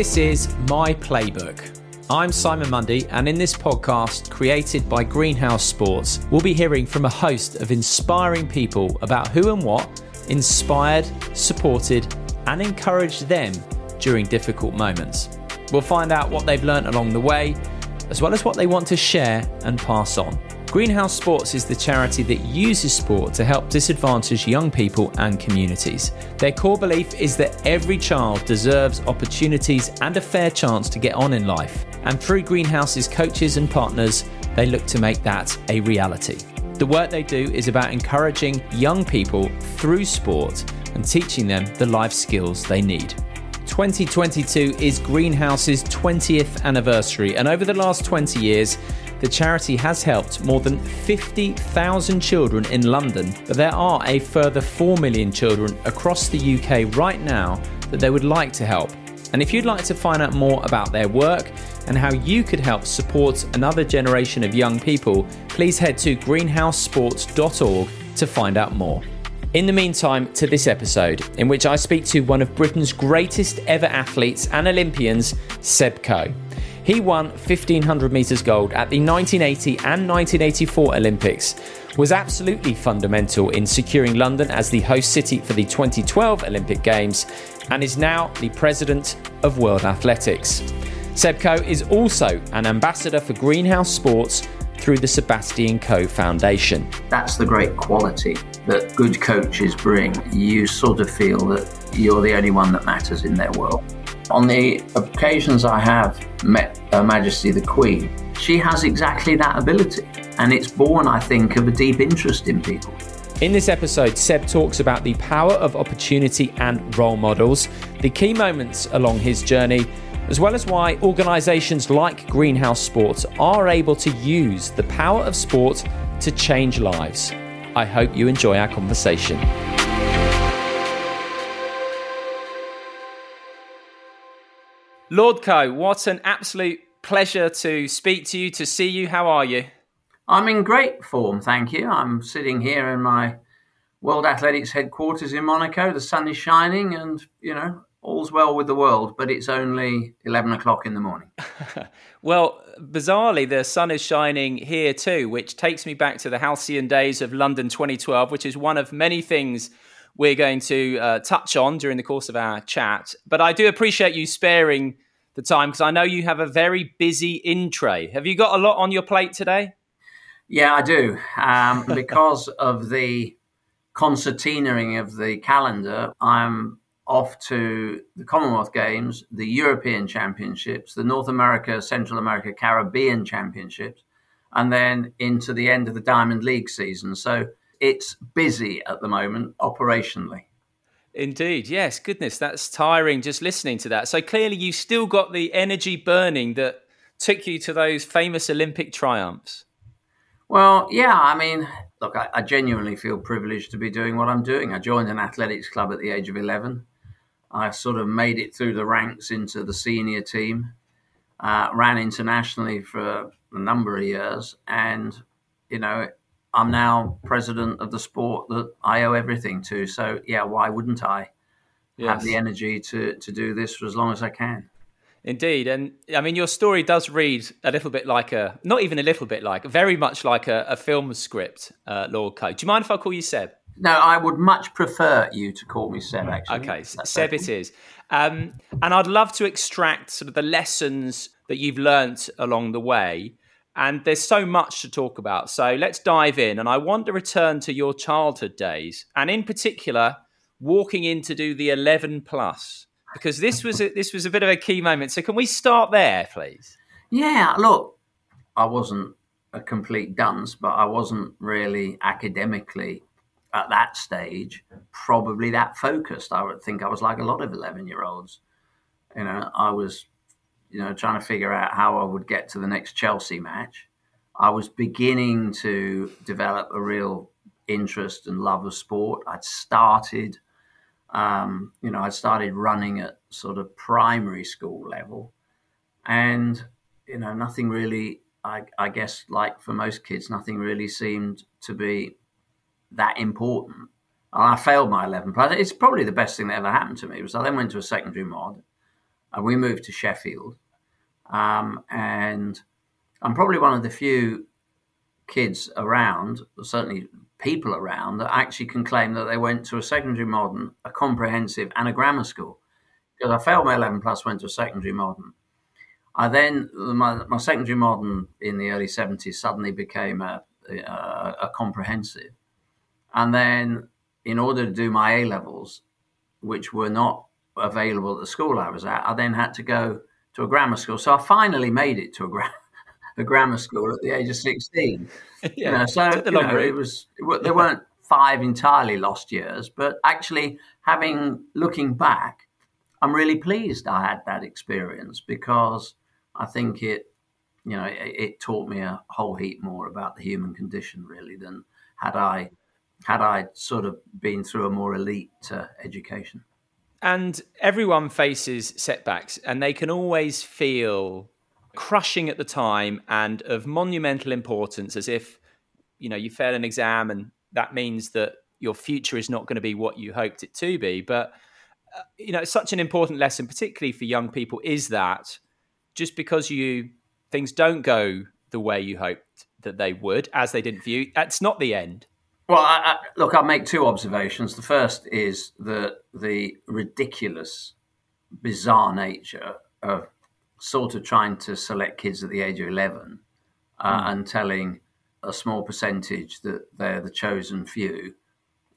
This is My Playbook. I'm Simon Mundy, and in this podcast, created by Greenhouse Sports, we'll be hearing from a host of inspiring people about who and what inspired, supported, and encouraged them during difficult moments. We'll find out what they've learnt along the way, as well as what they want to share and pass on. Greenhouse Sports is the charity that uses sport to help disadvantaged young people and communities. Their core belief is that every child deserves opportunities and a fair chance to get on in life. And through Greenhouse's coaches and partners, they look to make that a reality. The work they do is about encouraging young people through sport and teaching them the life skills they need. 2022 is Greenhouse's 20th anniversary, and over the last 20 years, the charity has helped more than 50,000 children in London, but there are a further 4 million children across the UK right now that they would like to help. And if you'd like to find out more about their work and how you could help support another generation of young people, please head to greenhousesports.org to find out more. In the meantime, to this episode, in which I speak to one of Britain's greatest ever athletes and Olympians, Seb Coe. He won 1500 metres gold at the 1980 and 1984 Olympics, was absolutely fundamental in securing London as the host city for the 2012 Olympic Games, and is now the president of World Athletics. Seb Coe is also an ambassador for Greenhouse Sports through the Sebastian Coe Foundation. That's the great quality that good coaches bring. You sort of feel that you're the only one that matters in their world. On the occasions I have met Her Majesty the Queen, she has exactly that ability. And it's born, I think, of a deep interest in people. In this episode, Seb talks about the power of opportunity and role models, the key moments along his journey, as well as why organisations like Greenhouse Sports are able to use the power of sport to change lives. I hope you enjoy our conversation. Lord Coe, what an absolute pleasure to speak to you, to see you. How are you? I'm in great form, thank you. I'm sitting here in my World Athletics headquarters in Monaco. The sun is shining, and you know, all's well with the world, but it's only 11 o'clock in the morning. well, bizarrely, the sun is shining here too, which takes me back to the halcyon days of London 2012, which is one of many things we're going to uh, touch on during the course of our chat. But I do appreciate you sparing the time because I know you have a very busy in tray. Have you got a lot on your plate today? Yeah, I do. Um, because of the concertinaing of the calendar, I'm off to the Commonwealth Games, the European Championships, the North America, Central America, Caribbean Championships, and then into the end of the Diamond League season. So it's busy at the moment operationally. Indeed, yes. Goodness, that's tiring just listening to that. So clearly, you've still got the energy burning that took you to those famous Olympic triumphs. Well, yeah. I mean, look, I, I genuinely feel privileged to be doing what I'm doing. I joined an athletics club at the age of 11. I sort of made it through the ranks into the senior team, uh, ran internationally for a number of years, and you know I'm now president of the sport that I owe everything to. So yeah, why wouldn't I yes. have the energy to to do this for as long as I can? Indeed, and I mean your story does read a little bit like a, not even a little bit like, very much like a, a film script, uh, Lord Coe. Do you mind if I call you Seb? No, I would much prefer you to call me Seb. Actually, okay, That's Seb, it is. Um, and I'd love to extract sort of the lessons that you've learnt along the way and there's so much to talk about. So let's dive in. And I want to return to your childhood days, and in particular, walking in to do the 11 plus, because this was a, this was a bit of a key moment. So can we start there, please? Yeah. Look, I wasn't a complete dunce, but I wasn't really academically at that stage probably that focused. I would think I was like a lot of 11 year olds. You know, I was you know, trying to figure out how I would get to the next Chelsea match. I was beginning to develop a real interest and love of sport. I'd started, um, you know, I'd started running at sort of primary school level, and you know, nothing really. I, I guess, like for most kids, nothing really seemed to be that important. I failed my 11 plus. It's probably the best thing that ever happened to me. Was I then went to a secondary mod, and we moved to Sheffield. Um, and I'm probably one of the few kids around, or certainly people around, that actually can claim that they went to a secondary modern, a comprehensive, and a grammar school. Because I failed my 11 plus, went to a secondary modern. I then, my, my secondary modern in the early 70s suddenly became a, a, a comprehensive. And then, in order to do my A levels, which were not available at the school I was at, I then had to go to a grammar school. So I finally made it to a, gra- a grammar school at the age of 16. yeah, you know, so you know, it was, it, there weren't five entirely lost years, but actually having, looking back, I'm really pleased I had that experience because I think it, you know, it, it taught me a whole heap more about the human condition really than had I had I sort of been through a more elite uh, education. And everyone faces setbacks, and they can always feel crushing at the time and of monumental importance, as if you know you fail an exam and that means that your future is not going to be what you hoped it to be. But uh, you know, such an important lesson, particularly for young people, is that just because you things don't go the way you hoped that they would, as they didn't you, that's not the end. Well, I, I, look, I'll make two observations. The first is that the ridiculous, bizarre nature of sort of trying to select kids at the age of 11 uh, mm. and telling a small percentage that they're the chosen few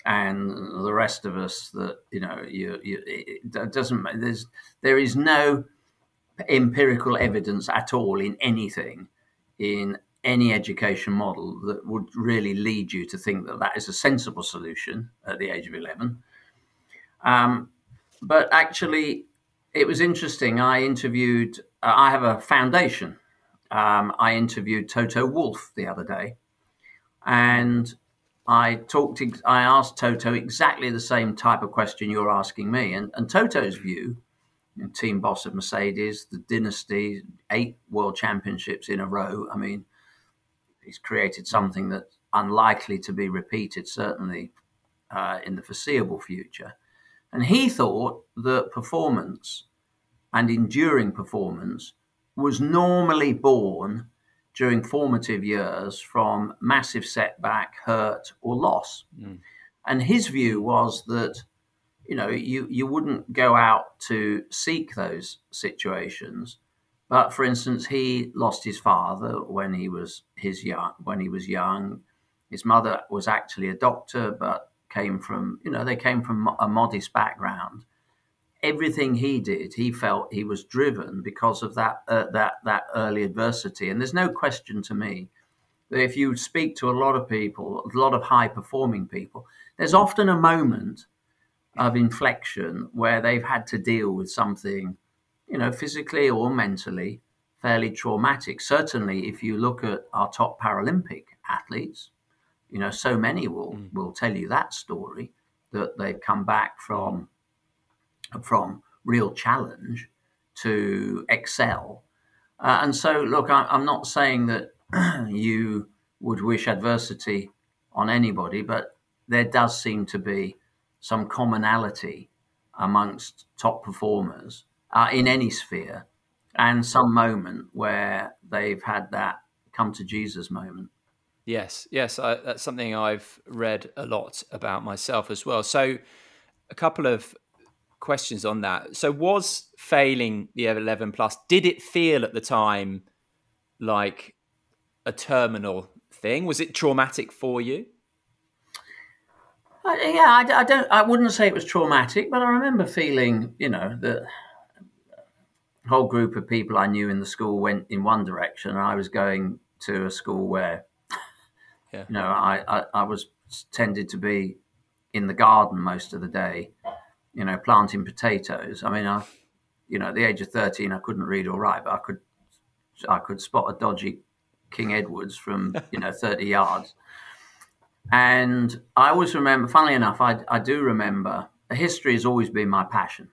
and the rest of us that you know you, you, it doesn't there's there is no empirical evidence at all in anything in any education model that would really lead you to think that that is a sensible solution at the age of 11. Um, but actually, it was interesting. I interviewed, uh, I have a foundation. Um, I interviewed Toto Wolff the other day, and I talked, I asked Toto exactly the same type of question you're asking me. And, and Toto's view, team boss of Mercedes, the dynasty, eight world championships in a row. I mean, he's created something that's unlikely to be repeated, certainly uh, in the foreseeable future. And he thought that performance and enduring performance was normally born during formative years from massive setback, hurt, or loss. Mm. And his view was that, you know, you, you wouldn't go out to seek those situations, but for instance, he lost his father when he was his young when he was young. His mother was actually a doctor, but came from you know they came from a modest background. Everything he did, he felt he was driven because of that uh, that that early adversity. And there's no question to me that if you speak to a lot of people, a lot of high performing people, there's often a moment of inflection where they've had to deal with something you know, physically or mentally, fairly traumatic. Certainly, if you look at our top Paralympic athletes, you know, so many will mm. will tell you that story that they've come back from from real challenge to excel. Uh, and so, look, I, I'm not saying that you would wish adversity on anybody, but there does seem to be some commonality amongst top performers uh, in any sphere, and some moment where they've had that come to Jesus moment. Yes, yes, I, that's something I've read a lot about myself as well. So, a couple of questions on that. So, was failing the 11 plus, did it feel at the time like a terminal thing? Was it traumatic for you? Uh, yeah, I, I, don't. I wouldn't say it was traumatic, but I remember feeling, you know, that whole group of people I knew in the school went in one direction, and I was going to a school where, yeah. you know, I, I, I was tended to be in the garden most of the day, you know, planting potatoes. I mean, I, you know, at the age of thirteen, I couldn't read or write, but I could, I could spot a dodgy King Edwards from you know thirty yards. And I always remember, funnily enough, I, I do remember. History has always been my passion.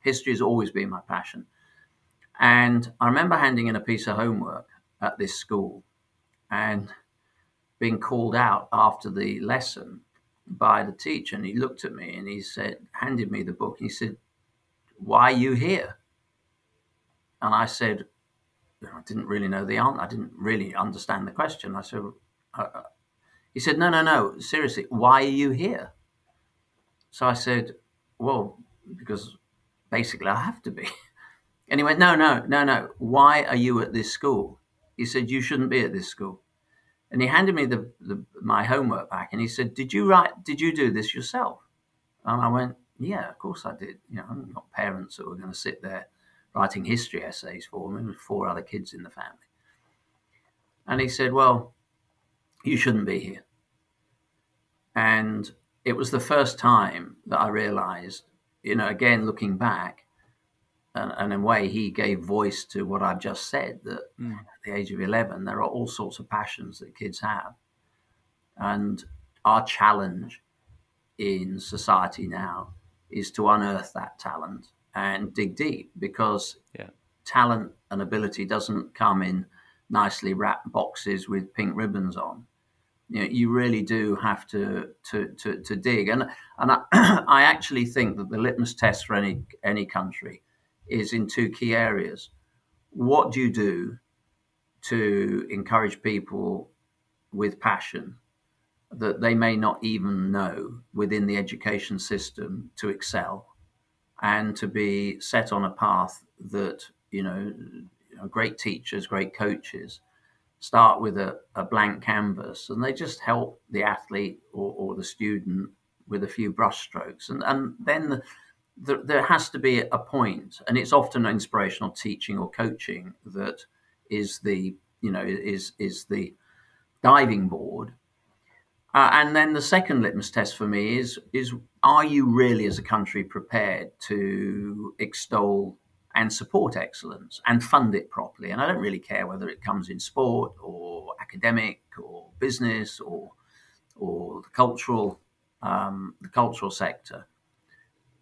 History has always been my passion. And I remember handing in a piece of homework at this school and being called out after the lesson by the teacher. And he looked at me and he said, handed me the book. And he said, Why are you here? and I said, I didn't really know the answer. I didn't really understand the question. I said, uh, uh, he said, no, no, no, seriously, why are you here? So I said, well, because basically I have to be. And he went, no, no, no, no. Why are you at this school? He said, you shouldn't be at this school. And he handed me the, the my homework back, and he said, did you write? Did you do this yourself? And I went, yeah, of course I did. You know, I'm not parents that were going to sit there writing history essays for me with four other kids in the family. And he said, Well, you shouldn't be here. And it was the first time that I realized, you know, again, looking back, and, and in a way, he gave voice to what I've just said that mm. at the age of 11, there are all sorts of passions that kids have. And our challenge in society now is to unearth that talent and dig deep because yeah. talent and ability doesn't come in nicely wrapped boxes with pink ribbons on. You, know, you really do have to to, to, to dig, and and I, I actually think that the litmus test for any any country is in two key areas. What do you do to encourage people with passion that they may not even know within the education system to excel and to be set on a path that you know, great teachers, great coaches start with a, a blank canvas and they just help the athlete or, or the student with a few brushstrokes and and then the, the, there has to be a point and it's often inspirational teaching or coaching that is the you know is is the diving board uh, and then the second litmus test for me is is are you really as a country prepared to extol and support excellence and fund it properly? And I don't really care whether it comes in sport or academic or business or or the cultural um, the cultural sector.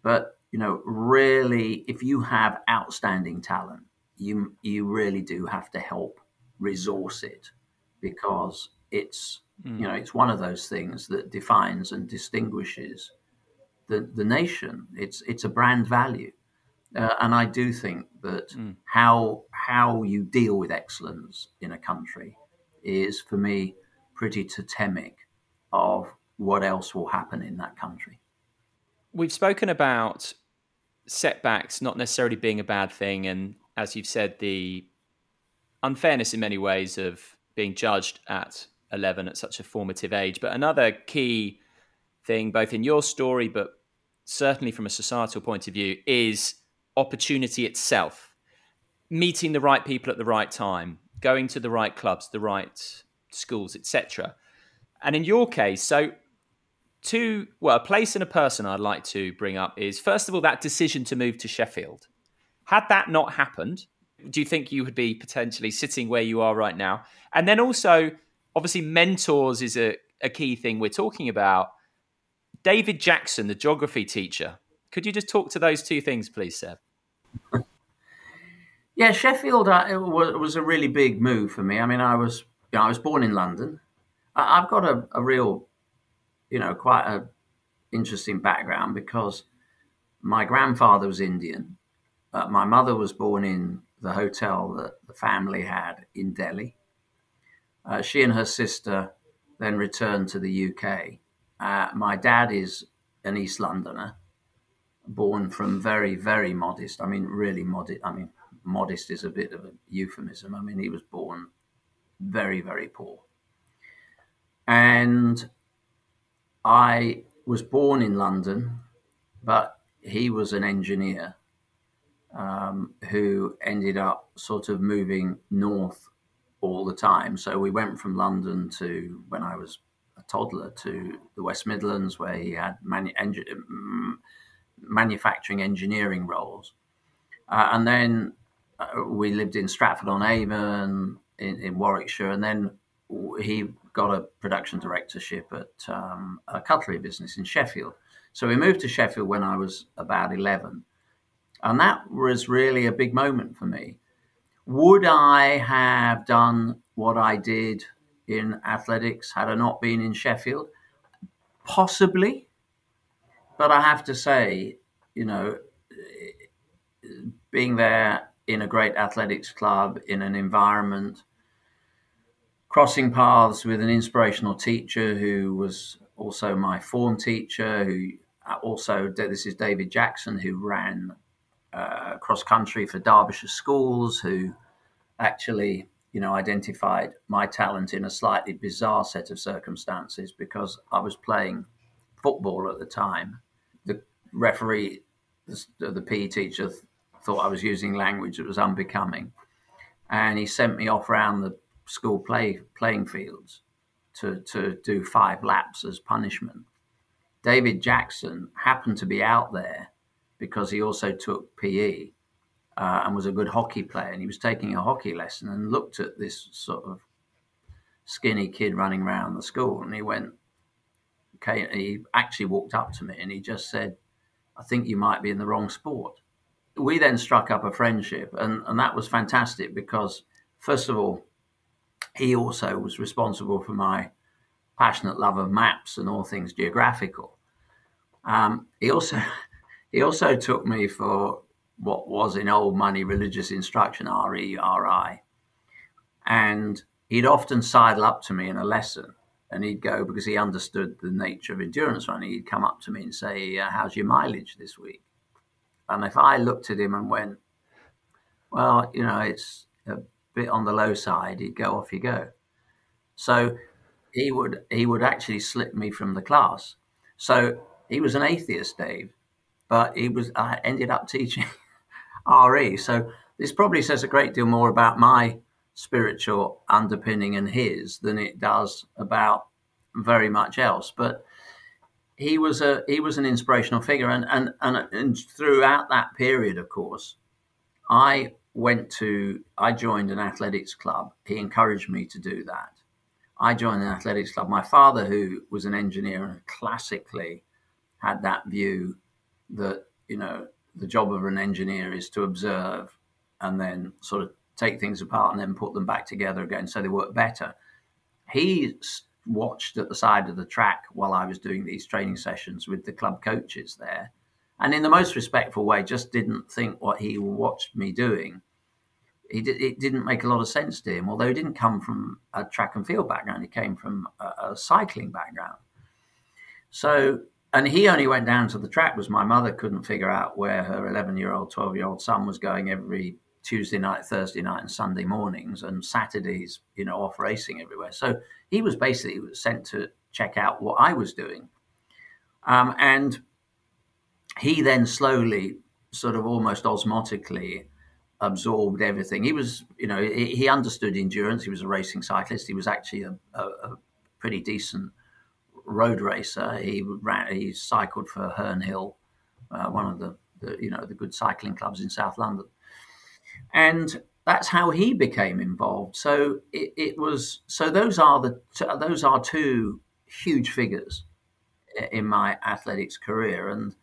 But you know, really, if you have outstanding talent, you you really do have to help resource it because it's Mm. You know, it's one of those things that defines and distinguishes the, the nation. It's it's a brand value, uh, and I do think that mm. how how you deal with excellence in a country is, for me, pretty totemic of what else will happen in that country. We've spoken about setbacks not necessarily being a bad thing, and as you've said, the unfairness in many ways of being judged at 11 at such a formative age. But another key thing, both in your story, but certainly from a societal point of view, is opportunity itself. Meeting the right people at the right time, going to the right clubs, the right schools, etc. And in your case, so two, well, a place and a person I'd like to bring up is first of all, that decision to move to Sheffield. Had that not happened, do you think you would be potentially sitting where you are right now? And then also, obviously mentors is a, a key thing we're talking about. David Jackson, the geography teacher. Could you just talk to those two things, please, Seb? Yeah, Sheffield uh, was, was, a really big move for me. I mean, I was you know, I was born in London. I, have got a, a, real, you know, quite a interesting background because my grandfather was Indian. Uh, my mother was born in the hotel that the family had in Delhi. Uh, she and her sister then returned to the UK. Uh, my dad is an East Londoner, born from very, very modest. I mean, really modest. I mean, modest is a bit of a euphemism. I mean, he was born very, very poor. And I was born in London, but he was an engineer um, who ended up sort of moving north all the time. So we went from London to when I was a toddler to the West Midlands, where he had manu- mm, manufacturing engineering roles, uh, and then uh, we lived in Stratford on Avon in, in, Warwickshire, and then he got a production directorship at um, a cutlery business in Sheffield. So we moved to Sheffield when I was about eleven, and that was really a big moment for me would I have done what I did in athletics had I not been in Sheffield? Possibly. But I have to say, you know, being there in a great athletics club, in an environment, crossing paths with an inspirational teacher who was also my form teacher, who uh, also, this is David Jackson, who ran uh, cross country for Derbyshire schools, who actually, you know, identified my talent in a slightly bizarre set of circumstances because I was playing football at the time. The referee, the, the PE teacher, thought I was using language that was unbecoming, and he sent me off around the school play playing fields to to do five laps as punishment. David Jackson happened to be out there because he also took PE uh, and was a good hockey player. And he was taking a hockey lesson and looked at this sort of skinny kid running around the school. And he went, okay, he actually walked up to me and he just said, I think you might be in the wrong sport. We then struck up a friendship, and, and that was fantastic because, first of all, he also was responsible for my passionate love of maps and all things geographical. Um, he also he also took me for what was in old money religious instruction, R E R I, and he'd often sidle up to me in a lesson, and he'd go because he understood the nature of endurance running. He'd come up to me and say, uh, "How's your mileage this week?" And if I looked at him and went, "Well, you know, it's bit on the low side," he'd go, "Off you go." So he would he would actually slip me from the class. So he was an atheist, Dave, but he was I ended up teaching RE. So this probably says a great deal more about my spiritual underpinning and his than it does about very much else. But he was a he was an inspirational figure, and and and, and throughout that period, of course, I went to I joined an athletics club. He encouraged me to do that. I joined an athletics club. My father, who was an engineer and classically had that view that you know the job of an engineer is to observe and then sort of take things apart and then put them back together again so they work better. He watched at the side of the track while I was doing these training sessions with the club coaches there, and in the most respectful way, just didn't think what he watched me doing. He it didn't make a lot of sense to him, although he didn't come from a track and field background. He came from a, a cycling background. So and he only went down to the track because my mother couldn't figure out where her 11 year old 12 year old son was going every tuesday night thursday night and sunday mornings and saturdays you know off racing everywhere so he was basically sent to check out what i was doing um, and he then slowly sort of almost osmotically absorbed everything. He was you know he, he understood endurance. He was a racing cyclist. He was actually a, a, a pretty decent road racer. He ran, he cycled for Herne Hill, uh, one of the, the, you know the good cycling clubs in South London, and that's how he became involved. So it, it was so those are the those are two huge figures in my athletics career, and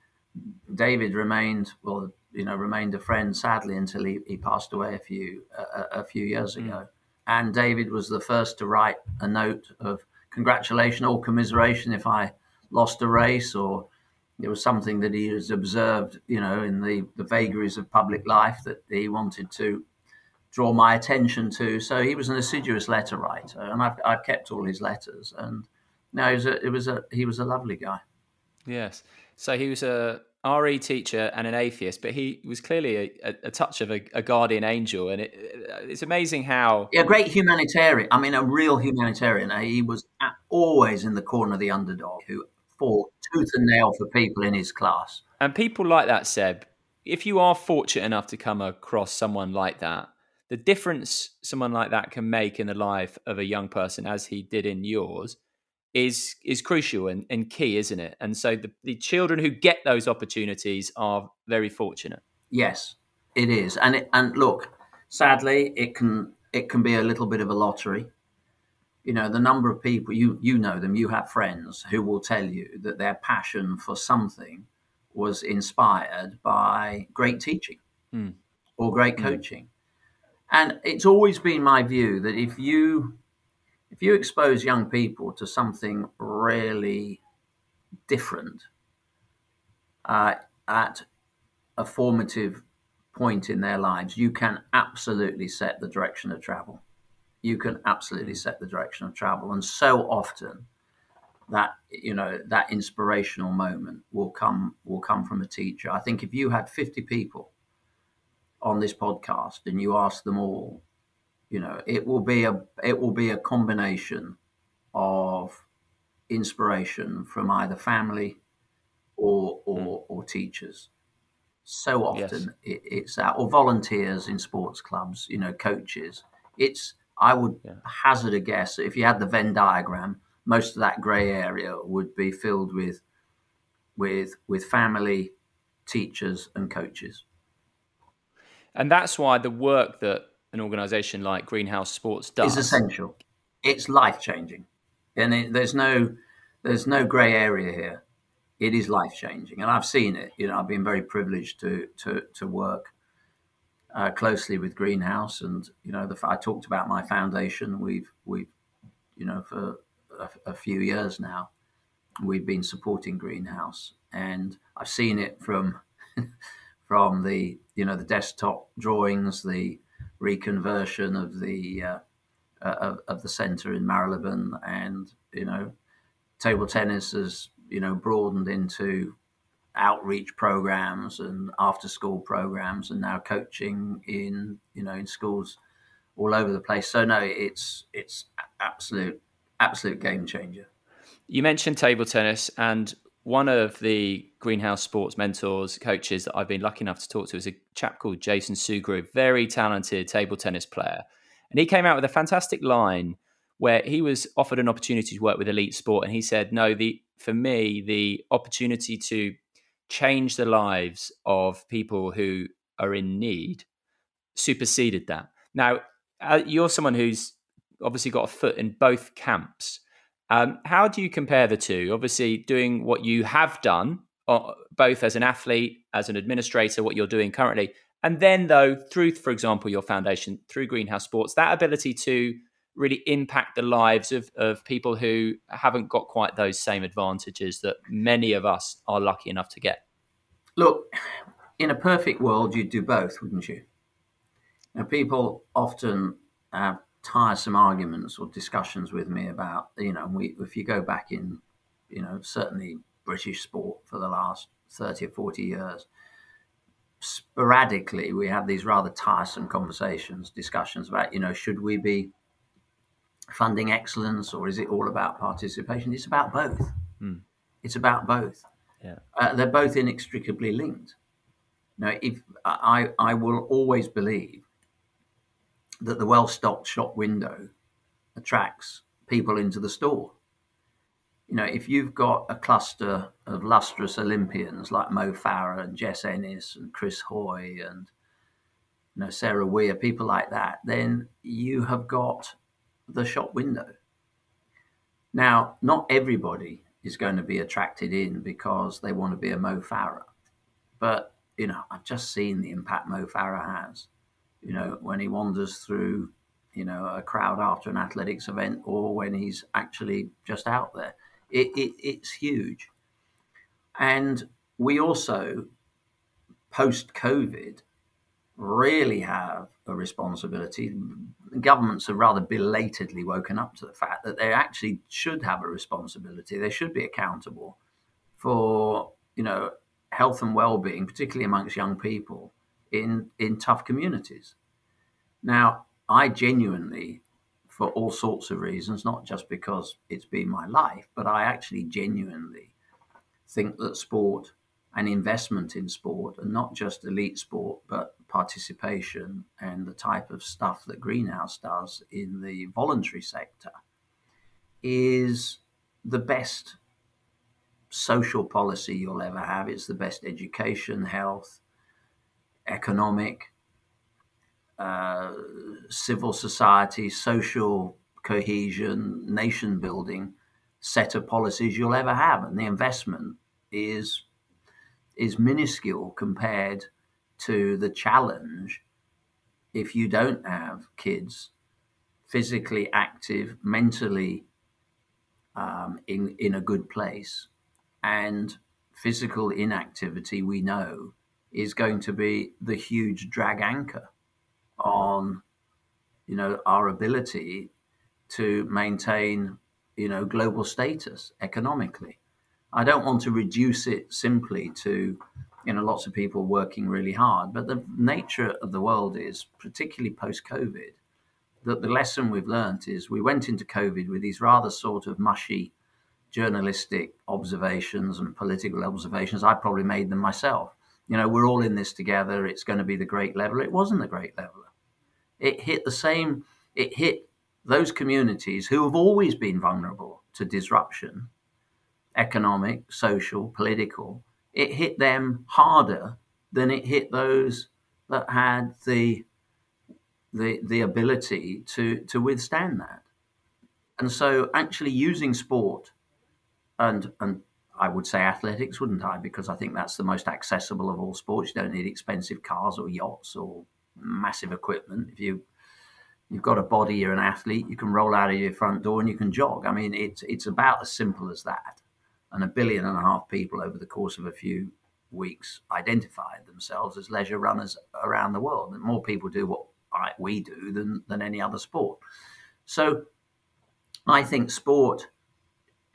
David remained well you know remained a friend sadly until he, he passed away a few a, a few years mm. ago. And David was the first to write a note of congratulation or commiseration if I lost a race or it was something that he has observed, you know, in the, the vagaries of public life that he wanted to draw my attention to. So he was an assiduous letter writer, and I've, I've kept all his letters. And no, was a, it was a he was a lovely guy. Yes. So he was a RE teacher and an atheist, but he was clearly a, a touch of a, a, guardian angel, and it, it's amazing how yeah, great humanitarian. I mean, a real humanitarian. He was always in the corner of the underdog, who fought tooth and nail for people in his class. And people like that, Seb. If you are fortunate enough to come across someone like that, the difference someone like that can make in the life of a young person, as he did in yours, is is crucial and, and key, isn't it? And so the, the children who get those opportunities are very fortunate. Yes, it is. And it, and look, sadly, it can it can be a little bit of a lottery. You know, the number of people you you know them, you have friends who will tell you that their passion for something was inspired by great teaching mm. or great hmm. coaching. Mm. And it's always been my view that if you if you expose young people to something really different uh, at a formative point in their lives, you can absolutely set the direction of travel. You can absolutely set the direction of travel. And so often that you know that inspirational moment will come will come from a teacher. I think if you had 50 people on this podcast and you asked them all, you know, it will be a it will be a combination of inspiration from either family or or, hmm. or teachers so often yes. it, it's that, or volunteers in sports clubs, you know, coaches. It's, I would yeah. hazard a guess if you had the Venn diagram, most of that grey area would be filled with, with, with family, teachers, and coaches. And that's why the work that an organisation like Greenhouse Sports does is essential. It's life changing, and it, there's no there's no grey area here it is life changing, and I've seen it. You know, I've been very privileged to to to work uh, closely with Greenhouse, and you know, the, I talked about my foundation. We've we've you know for a, a few years now, we've been supporting Greenhouse, and I've seen it from from the you know the desktop drawings, the reconversion of the uh, uh, of, of, the centre in Marylebone, and you know, table tennis has you know, broadened into outreach programs and after school programs and now coaching in, you know, in schools all over the place. So no, it's it's absolute absolute game changer. You mentioned table tennis and one of the greenhouse sports mentors coaches that I've been lucky enough to talk to is a chap called Jason Sugrue, very talented table tennis player. And he came out with a fantastic line where he was offered an opportunity to work with elite sport and he said no the for me, the opportunity to change the lives of people who are in need superseded that. Now, uh, you're someone who's obviously got a foot in both camps. Um, how do you compare the two? Obviously, doing what you have done, uh, both as an athlete, as an administrator, what you're doing currently, and then, though, through, for example, your foundation, through Greenhouse Sports, that ability to really impact the lives of, of people who haven't got quite those same advantages that many of us are lucky enough to get? Look, in a perfect world, you'd do both, wouldn't you? Now, people often have tiresome arguments or discussions with me about, you know, we, if you go back in, you know, certainly British sport for the last 30 or 40 years, sporadically we have these rather tiresome conversations, discussions about, you know, should we be funding excellence or is it all about participation? It's about both. Mm. It's about both. Yeah. Uh, they're both inextricably linked. Now, if I, I will always believe that the well-stocked shop window attracts people into the store. You know, if you've got a cluster of lustrous Olympians like Mo Farah and Jess Ennis and Chris Hoy and you know Sarah Weir, people like that, then you have got the shop window. Now, not everybody is going to be attracted in because they want to be a Mo Farah, but you know, I've just seen the impact Mo Farah has. You know, when he wanders through, you know, a crowd after an athletics event, or when he's actually just out there, it, it it's huge. And we also, post COVID, really have a responsibility. Governments have rather belatedly woken up to the fact that they actually should have a responsibility. They should be accountable for, you know, health and well-being, particularly amongst young people in in tough communities. Now, I genuinely, for all sorts of reasons, not just because it's been my life, but I actually genuinely think that sport and investment in sport, and not just elite sport, but participation and the type of stuff that Greenhouse does in the voluntary sector is the best social policy you'll ever have. It's the best education, health, economic, uh, civil society, social cohesion, nation building set of policies you'll ever have. And the investment is is minuscule compared to the challenge if you don't have kids physically active, mentally um, in in a good place, and physical inactivity we know is going to be the huge drag anchor on, you know, our ability to maintain, you know, global status economically. I don't want to reduce it simply to, you know, lots of people working really hard, but the nature of the world is, particularly post COVID, that the lesson we've learned is we went into COVID with these rather sort of mushy journalistic observations and political observations. I probably made them myself. You know, we're all in this together. It's going to be the great leveler. It wasn't the great leveler. It hit the same, it hit those communities who have always been vulnerable to disruption economic, social, political. It hit them harder than it hit those that had the the the ability to to withstand that. And so actually using sport and and I would say athletics, wouldn't I? Because I think that's the most accessible of all sports. You don't need expensive cars or yachts or massive equipment. If you you've got a body, you're an athlete, you can roll out of your front door and you can jog. I mean, it's it's about as simple as that. And a billion and a half people over the course of a few weeks identified themselves as leisure runners around the world. And more people do what we do than than any other sport. So I think sport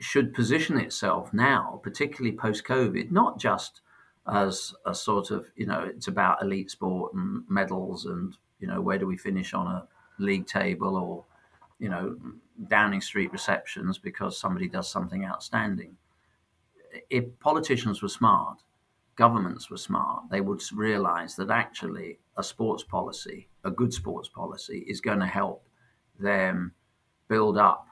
should position itself now, particularly post COVID, not just as a sort of, you know, it's about elite sport and medals and, you know, where do we finish on a league table or, you know, Downing Street receptions because somebody does something outstanding. If politicians were smart, governments were smart, they would realize that actually a sports policy, a good sports policy, is going to help them build up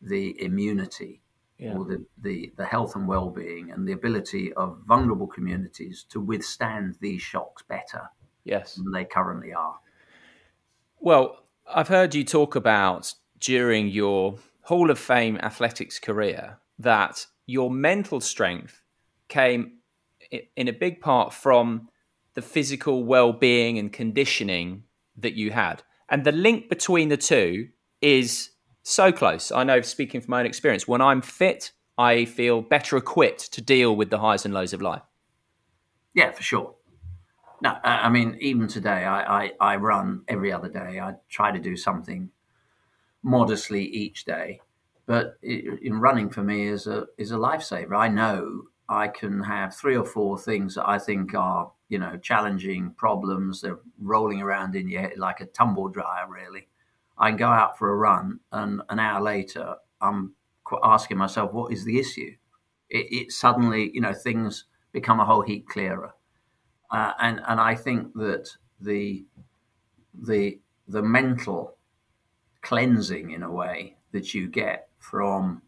the immunity yeah. or the, the, the health and well-being and the ability of vulnerable communities to withstand these shocks better yes. than they currently are. Well, I've heard you talk about during your Hall of Fame athletics career that your mental strength came in a big part from the physical well-being and conditioning that you had. And the link between the two is so close. I know, speaking from my own experience, when I'm fit, I feel better equipped to deal with the highs and lows of life. Yeah, for sure. No, I mean, even today, I, I, I run every other day. I try to do something modestly each day, but in running for me is a is a lifesaver. I know I can have three or four things that I think are you know challenging problems. They're rolling around in your head like a tumble dryer, really. I can go out for a run, and an hour later, I'm asking myself, what is the issue? It, it suddenly, you know, things become a whole heap clearer, uh, and and I think that the the the mental cleansing, in a way, that you get from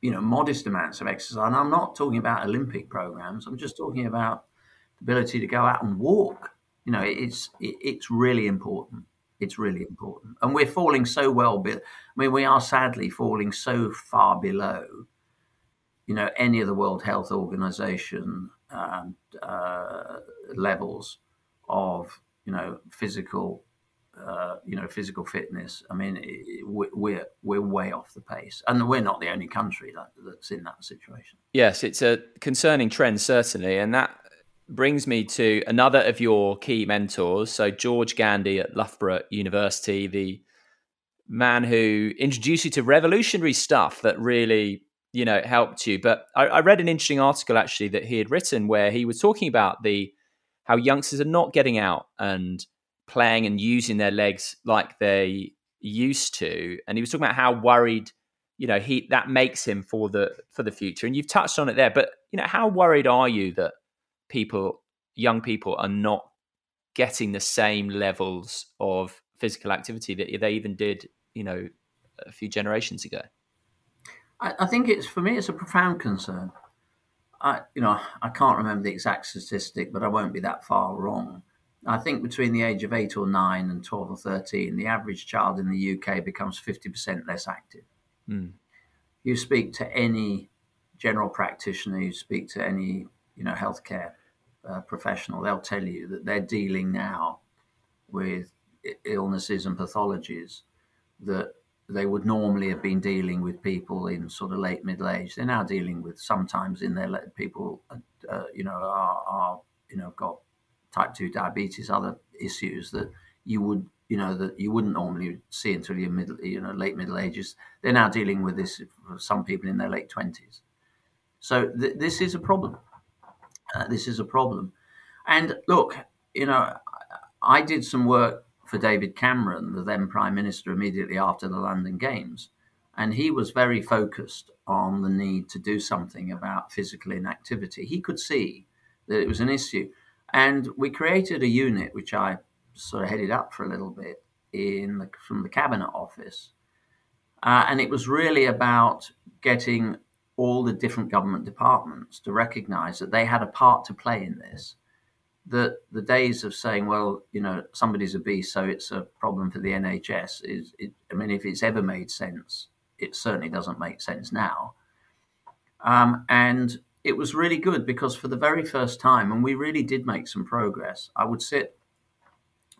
you know modest amounts of exercise, and I'm not talking about Olympic programs. I'm just talking about the ability to go out and walk. You know, it's it, it's really important. It's really important. And we're falling so well. Be- I mean, we are sadly falling so far below, you know, any of the World Health Organization um, uh, levels of, you know, physical, uh, you know, physical fitness. I mean, we're we're way off the pace, and we're not the only country that, that's in that situation. Yes, it's a concerning trend, certainly, and that brings me to another of your key mentors. So, George Gandy at Loughborough University, the man who introduced you to revolutionary stuff that really, you know, helped you. But I, I read an interesting article actually that he had written where he was talking about the how youngsters are not getting out and playing and using their legs like they used to. And he was talking about how worried you know he that makes him for the for the future and you've touched on it there but you know how worried are you that people, young people, are not getting the same levels of physical activity that they even did, you know, a few generations ago? I, I think it's for me, it's a profound concern. I, you know, I can't remember the exact statistic, but I won't be that far wrong. I think between the age of eight or nine and 12 or 13, the average child in the UK becomes 50% less active. Mm. You speak to any general practitioner, you speak to any you know healthcare uh, professional, they'll tell you that they're dealing now with illnesses and pathologies that they would normally have been dealing with people in sort of late middle age. They're now dealing with sometimes in their people, uh, you know, are, are, you know got type two diabetes, other issues that you would you know that you wouldn't normally see until you're middle, you know, late middle ages. They're now dealing with this. For some people in their late twenties. So th- this is a problem. Uh, this is a problem. And look, you know, I did some work for David Cameron, the then Prime Minister, immediately after the London Games. And he was very focused on the need to do something about physical inactivity. He could see that it was an issue. And we created a unit, which I sort of headed up for a little bit in the, from the Cabinet Office. Uh, and it was really about getting all the different government departments to recognize that they had a part to play in this that the days of saying, well, you know, somebody's obese, so it's a problem for the NHS is, it, I mean, if it's ever made sense, it certainly doesn't make sense now. Um, and it was really good because for the very first time, and we really did make some progress, I would sit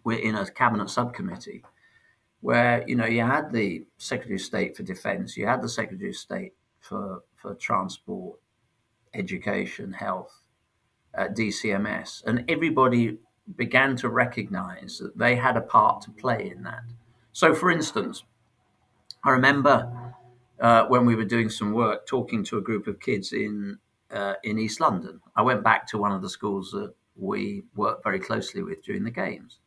we're in a cabinet subcommittee where, you know, you had the Secretary of State for Defense, you had the Secretary of State for, for Transport, Education, Health, at DCMS, and everybody began to recognize that they had a part to play in that. So, for instance, I remember uh, when we were doing some work talking to a group of kids in uh, in East London. I went back to one of the schools that we worked very closely with during the games.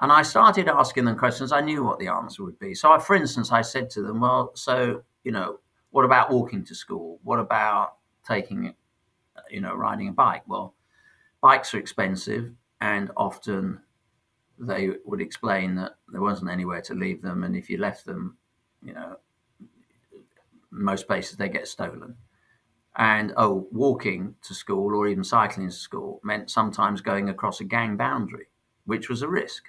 And I started asking them questions. I knew what the answer would be. So, I, for instance, I said to them, Well, so, you know, what about walking to school? What about taking you know, riding a bike. Well, bikes are expensive, and often they would explain that there wasn't anywhere to leave them, and if you left them, you know, most places they get stolen. And oh, walking to school or even cycling to school meant sometimes going across a gang boundary, which was a risk.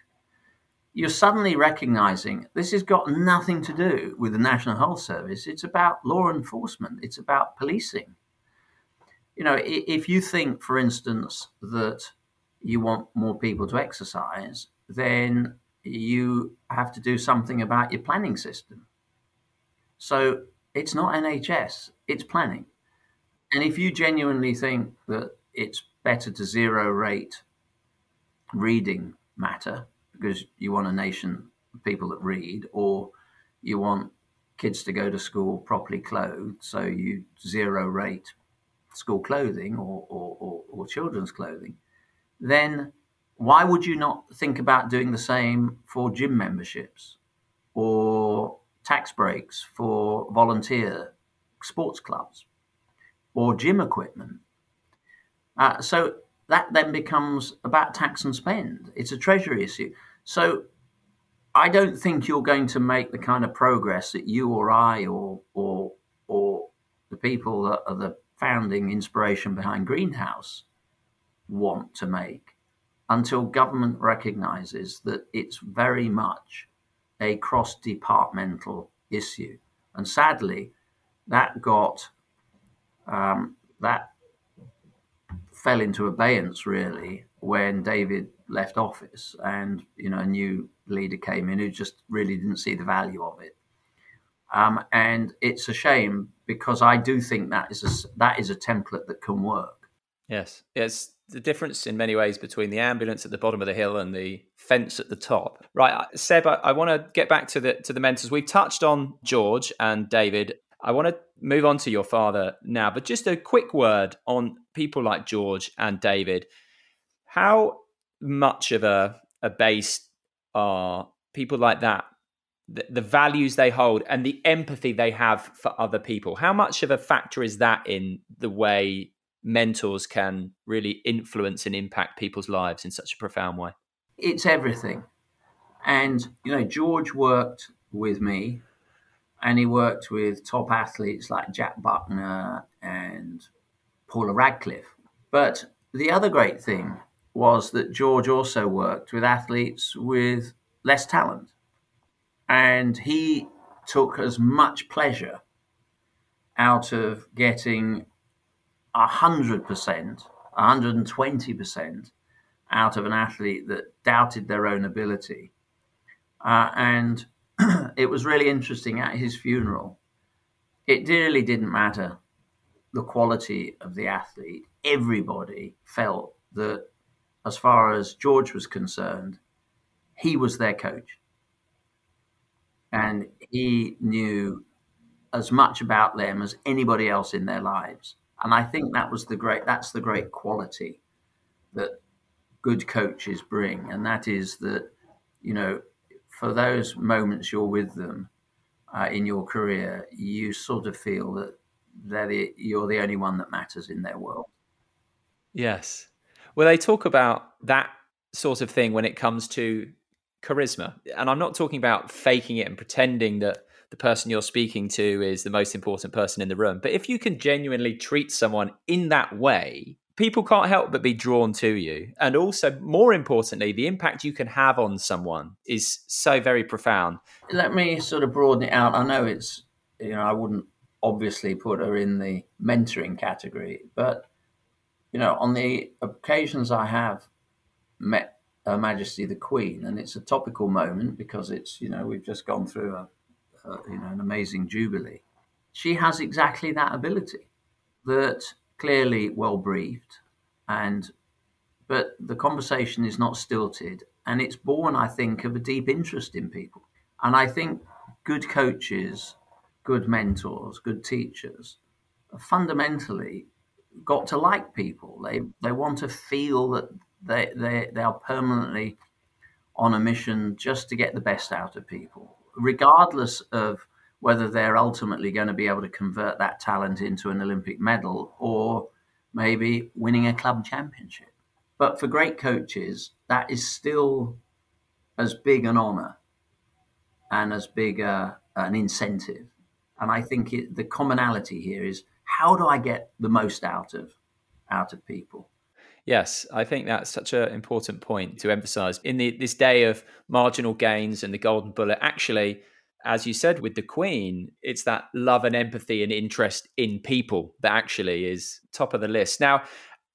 You're suddenly recognizing this has got nothing to do with the National Health Service. It's about law enforcement, it's about policing you know, if you think, for instance, that you want more people to exercise, then you have to do something about your planning system. So it's not NHS, it's planning. And if you genuinely think that it's better to zero rate reading matter because you want a nation of people that read, or you want kids to go to school properly clothed, so you zero rate school clothing or, or, or, or children's clothing, then why would you not think about doing the same for gym memberships or tax breaks for volunteer sports clubs or gym equipment? Uh, so that then becomes about tax and spend. It's a treasury issue. So I don't think you're going to make the kind of progress that you or I or or or the people that are the founding inspiration behind Greenhouse want to make until government recognizes that it's very much a cross departmental issue. And sadly, that got um, that fell into abeyance really when David left office and you know a new leader came in who just really didn't see the value of it. Um, and it's a shame because I do think that is a, that is a template that can work. Yes, it's the difference in many ways between the ambulance at the bottom of the hill and the fence at the top. Right, Seb, I, I want to get back to the to the mentors. We've touched on George and David. I want to move on to your father now, but just a quick word on people like George and David. How much of a, a base are people like that the, the values they hold and the empathy they have for other people. How much of a factor is that in the way mentors can really influence and impact people's lives in such a profound way? It's everything. And, you know, George worked with me and he worked with top athletes like Jack Buckner and Paula Radcliffe. But the other great thing was that George also worked with athletes with less talent. And he took as much pleasure out of getting 100%, 120% out of an athlete that doubted their own ability. Uh, and it was really interesting at his funeral. It really didn't matter the quality of the athlete. Everybody felt that, as far as George was concerned, he was their coach. And he knew as much about them as anybody else in their lives. And I think that was the great that's the great quality that good coaches bring. And that is that, you know, for those moments you're with them uh, in your career, you sort of feel that they're the, you're the only one that matters in their world. Yes. Well, they talk about that sort of thing when it comes to charisma. And I'm not talking about faking it and pretending that the person you're speaking to is the most important person in the room. But if you can genuinely treat someone in that way, people can't help but be drawn to you. And also, more importantly, the impact you can have on someone is so very profound. Let me sort of broaden it out. I know it's, you know, I wouldn't obviously put her in the mentoring category, but, you know, on the occasions I have met her Majesty the Queen, and it's a topical moment because it's you know we've just gone through a, a you know an amazing jubilee. She has exactly that ability, that clearly well briefed, and but the conversation is not stilted, and it's born, I think, of a deep interest in people, and I think good coaches, good mentors, good teachers, fundamentally got to like people. They they want to feel that they, they, they are permanently on a mission just to get the best out of people, regardless of whether they're ultimately going to be able to convert that talent into an Olympic medal or maybe winning a club championship. But for great coaches, that is still as big an honor and as big a, an incentive. And I think it, the commonality here is how do I get the most out of out of people? Yes, I think that's such an important point to emphasize. In the, this day of marginal gains and the golden bullet, actually, as you said with the Queen, it's that love and empathy and interest in people that actually is top of the list. Now,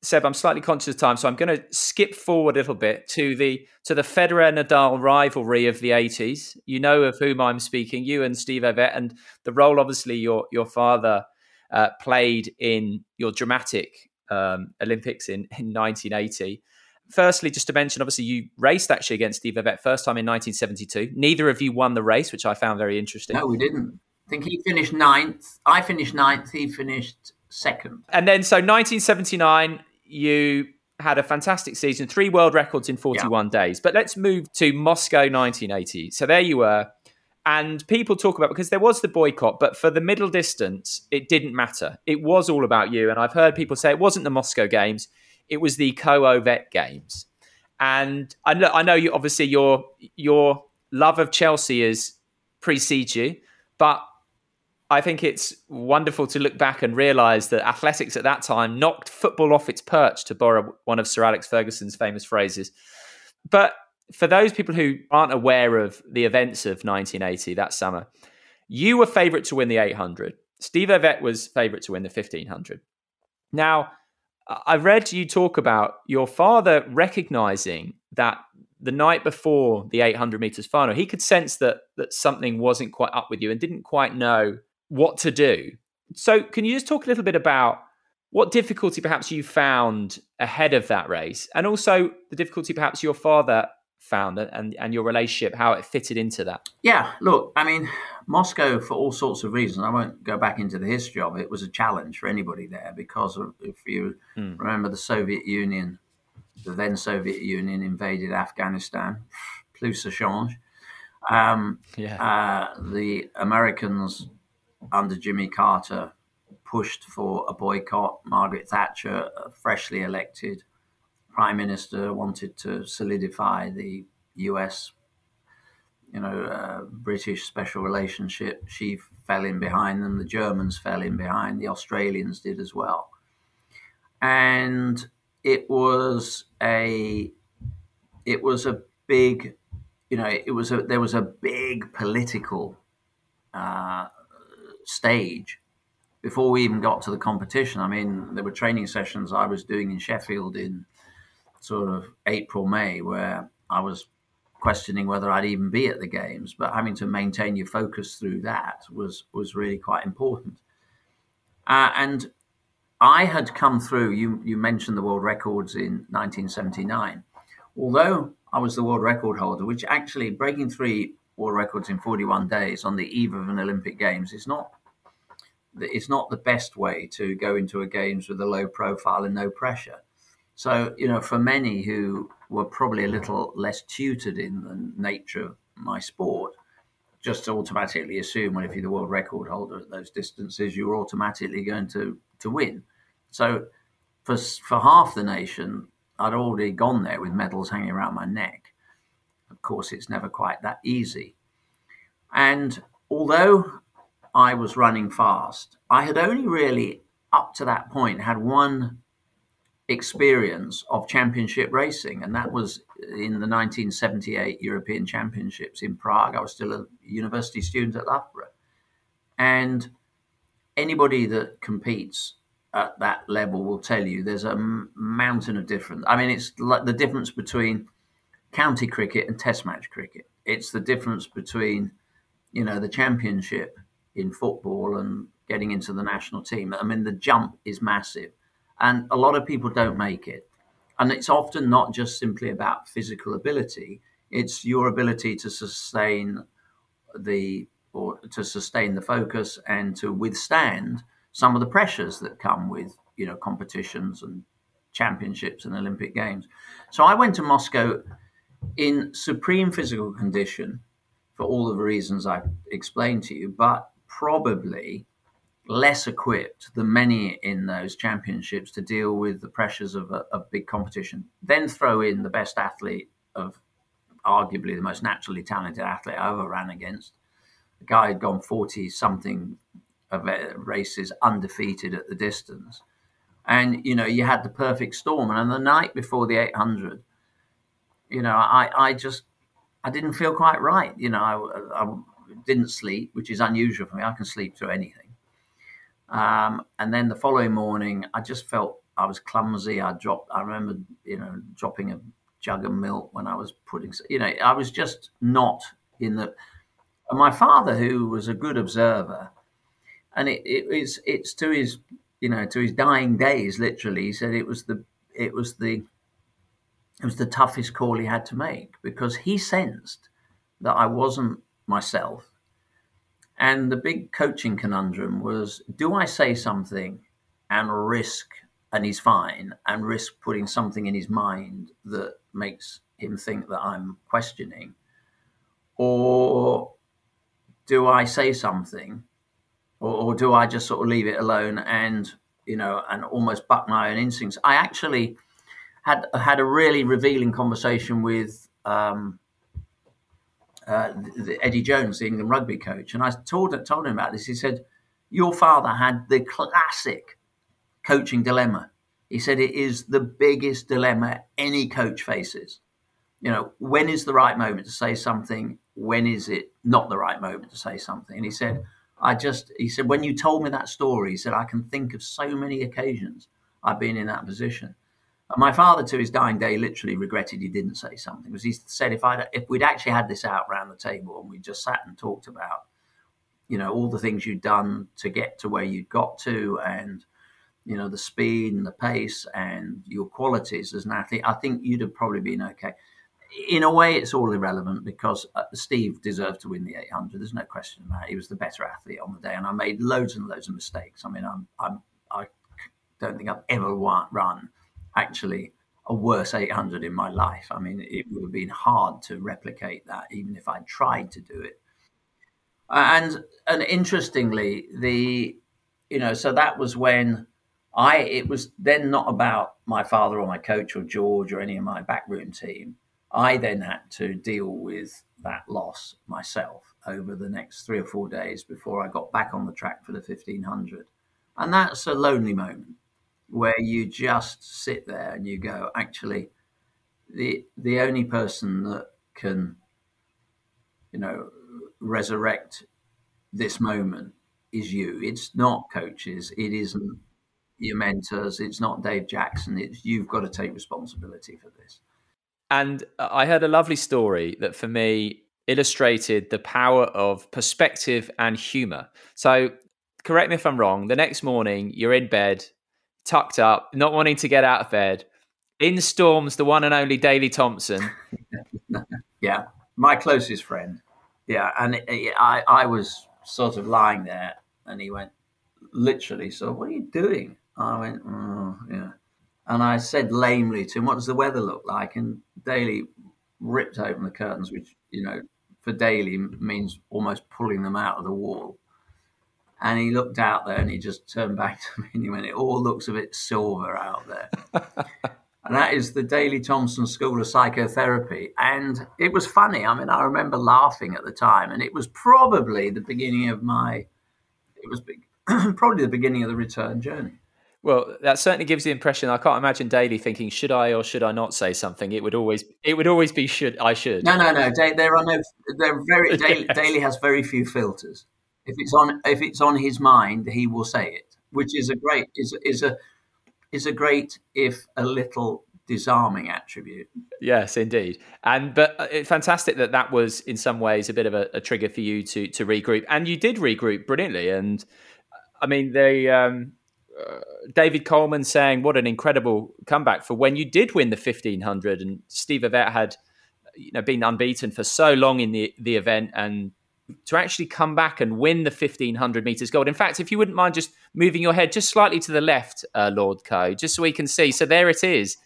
Seb, I'm slightly conscious of time, so I'm going to skip forward a little bit to the to the Federer Nadal rivalry of the 80s. You know of whom I'm speaking, you and Steve Ovett, and the role obviously your your father uh, played in your dramatic um, Olympics in, in 1980. Firstly, just to mention, obviously, you raced actually against Steve Ovett first time in 1972. Neither of you won the race, which I found very interesting. No, we didn't. I think he finished ninth. I finished ninth. He finished second. And then, so 1979, you had a fantastic season, three world records in 41 yeah. days. But let's move to Moscow 1980. So there you were. And people talk about because there was the boycott, but for the middle distance, it didn't matter. It was all about you. And I've heard people say it wasn't the Moscow Games; it was the Coe-Ovett Games. And I know, I know you obviously your your love of Chelsea is precedes you, but I think it's wonderful to look back and realise that athletics at that time knocked football off its perch, to borrow one of Sir Alex Ferguson's famous phrases. But for those people who aren't aware of the events of 1980 that summer, you were favourite to win the 800. Steve Ovett was favourite to win the 1500. Now, I read you talk about your father recognizing that the night before the 800 meters final, he could sense that that something wasn't quite up with you and didn't quite know what to do. So, can you just talk a little bit about what difficulty perhaps you found ahead of that race, and also the difficulty perhaps your father found and, and your relationship, how it fitted into that? Yeah, look, I mean, Moscow, for all sorts of reasons, I won't go back into the history of it, was a challenge for anybody there because of, if you mm. remember the Soviet Union, the then Soviet Union invaded Afghanistan, plus a change. Um, yeah. Uh, the Americans under Jimmy Carter pushed for a boycott. Margaret Thatcher, freshly elected, prime minister wanted to solidify the U.S. You know, uh, British special relationship. She fell in behind them. The Germans fell in behind. The Australians did as well. And it was a, it was a big, you know, it was a there was a big political uh, stage before we even got to the competition. I mean, there were training sessions I was doing in Sheffield in sort of April, May, where I was questioning whether I'd even be at the games. But having to maintain your focus through that was was really quite important. Uh, and I had come through. You you mentioned the world records in 1979. Although I was the world record holder, which actually breaking three world records in 41 days on the eve of an Olympic Games is not it's not the best way to go into a games with a low profile and no pressure. So, you know, for many who were probably a little less tutored in the nature of my sport, just automatically assume, well, if you're the world record holder at those distances, you're automatically going to, to win. So, for, for half the nation, I'd already gone there with medals hanging around my neck. Of course, it's never quite that easy. And although I was running fast, I had only really, up to that point, had one experience of championship racing, and that was in the 1978 European Championships in Prague. I was still a university student at Loughborough. And anybody that competes at that level will tell you there's a mountain of difference. I mean, it's like the difference between county cricket and test match cricket. It's the difference between, you know, the championship in football and getting into the national team. I mean, the jump is massive, and a lot of people don't make it. And it's often not just simply about physical ability; it's your ability to sustain the or to sustain the focus and to withstand some of the pressures that come with you know competitions and championships and Olympic games. So I went to Moscow in supreme physical condition for all of the reasons I've explained to you, but probably less equipped than many in those championships to deal with the pressures of a, of big competition. Then throw in the best athlete of arguably the most naturally talented athlete I ever ran against. The guy had gone 40 something of races undefeated at the distance. And, you know, you had the perfect storm. And on the night before the 800, you know, I, I just, I didn't feel quite right. You know, I, I didn't sleep, which is unusual for me. I can sleep through anything. Um, and then the following morning, I just felt I was clumsy. I dropped. I remember, you know, dropping a jug of milk when I was putting. You know, I was just not in the. My father, who was a good observer, and it, it, it's it's to his you know to his dying days, literally, he said it was the it was the it was the toughest call he had to make because he sensed that I wasn't myself. And the big coaching conundrum was do I say something and risk, and he's fine, and risk putting something in his mind that makes him think that I'm questioning? Or do I say something, or, or do I just sort of leave it alone and, you know, and almost buck my own instincts? I actually had had a really revealing conversation with um, uh, Eddie Jones, the England rugby coach, and I told told him about this. He said, "Your father had the classic coaching dilemma." He said it is the biggest dilemma any coach faces. You know, when is the right moment to say something? When is it not the right moment to say something? And he said, I just, he said, when you told me that story, he said, I can think of so many occasions I've been in that position. And my father, to his dying day, literally regretted he didn't say something because he said if I if we'd actually had this out around the table and we just sat and talked about, you know, all the things you'd done to get to where you'd got to and you know the speed and the pace and your qualities as an athlete, I think you'd have probably been okay. In a way, it's all irrelevant because uh, Steve deserved to win the 800. There's no question about it. He was the better athlete on the day, and I made loads and loads of mistakes. I mean, I'm, I'm I don't think I've ever run actually a worse 800 in my life. I mean, it would have been hard to replicate that, even if I tried to do it. And and interestingly, the you know, so that was when I it was then not about my father or my coach or George or any of my backroom team. I then had to deal with that loss myself over the next three or four days before I got back on the track for the 1500. And that's a lonely moment where you just sit there and you go, actually, the the only person that can, you know, resurrect this moment is you. It's not coaches. It isn't your mentors. It's not Dave Jackson. It's you've got to take responsibility for this. And I heard a lovely story that for me illustrated the power of perspective and humor. So, correct me if I'm wrong, the next morning you're in bed, tucked up, not wanting to get out of bed. In storms the one and only Daley Thompson. yeah, my closest friend. Yeah, and it, it, I, I was sort of lying there, and he went, literally, so what are you doing? I went, oh, yeah. And I said lamely to him, what does the weather look like? And Daley ripped open the curtains, which, you know, for Daley means almost pulling them out of the wall. And he looked out there and he just turned back to me and he went, It all looks a bit silver out there. and that is the Daley Thompson School of Psychotherapy. And it was funny. I mean, I remember laughing at the time, and it was probably the beginning of my, it was probably the beginning of the return journey. Well, that certainly gives the impression. I can't imagine Daley thinking, "Should I or should I not say something?" It would always, it would always be, "Should I should." No, no, no. There are no. They're very. Daley, yes. Daley has very few filters. If it's on, if it's on his mind, he will say it, which is a great is is a is a great if a little disarming attribute. Yes, indeed. And but uh, fantastic that that was in some ways a bit of a, a, trigger for you to to regroup, and you did regroup brilliantly. And I mean, they um, uh, David Coleman saying what an incredible comeback for when you did win the 1500 and Steve Ovett had you know been unbeaten for so long in the the event and to actually come back and win the 1500 meters gold. In fact, if you wouldn't mind just moving your head just slightly to the left, uh, Lord Coe, just so we can see. So there it is.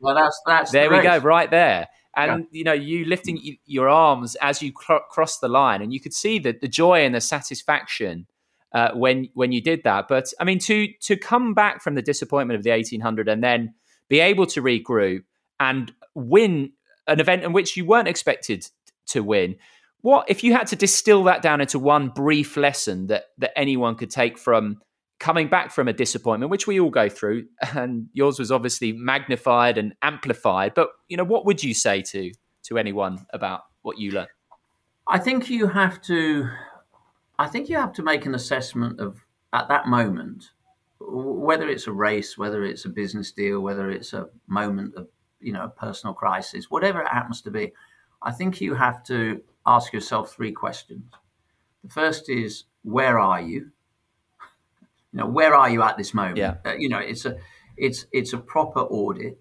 Well, that's that's there the we go, right there. And yeah. you know, you lifting your arms as you cr- cross the line, and you could see that the joy and the satisfaction uh, when when you did that. But I mean, to to come back from the disappointment of the 1800 and then be able to regroup and win an event in which you weren't expected to win. What if you had to distill that down into one brief lesson that that anyone could take from coming back from a disappointment, which we all go through, and yours was obviously magnified and amplified. But you know, what would you say to to anyone about what you learned? I think you have to I think you have to make an assessment of at that moment whether it's a race, whether it's a business deal, whether it's a moment of you know a personal crisis, whatever it happens to be. I think you have to ask yourself three questions. The first is where are you? You know, where are you at this moment? Yeah. Uh, you know, it's a it's it's a proper audit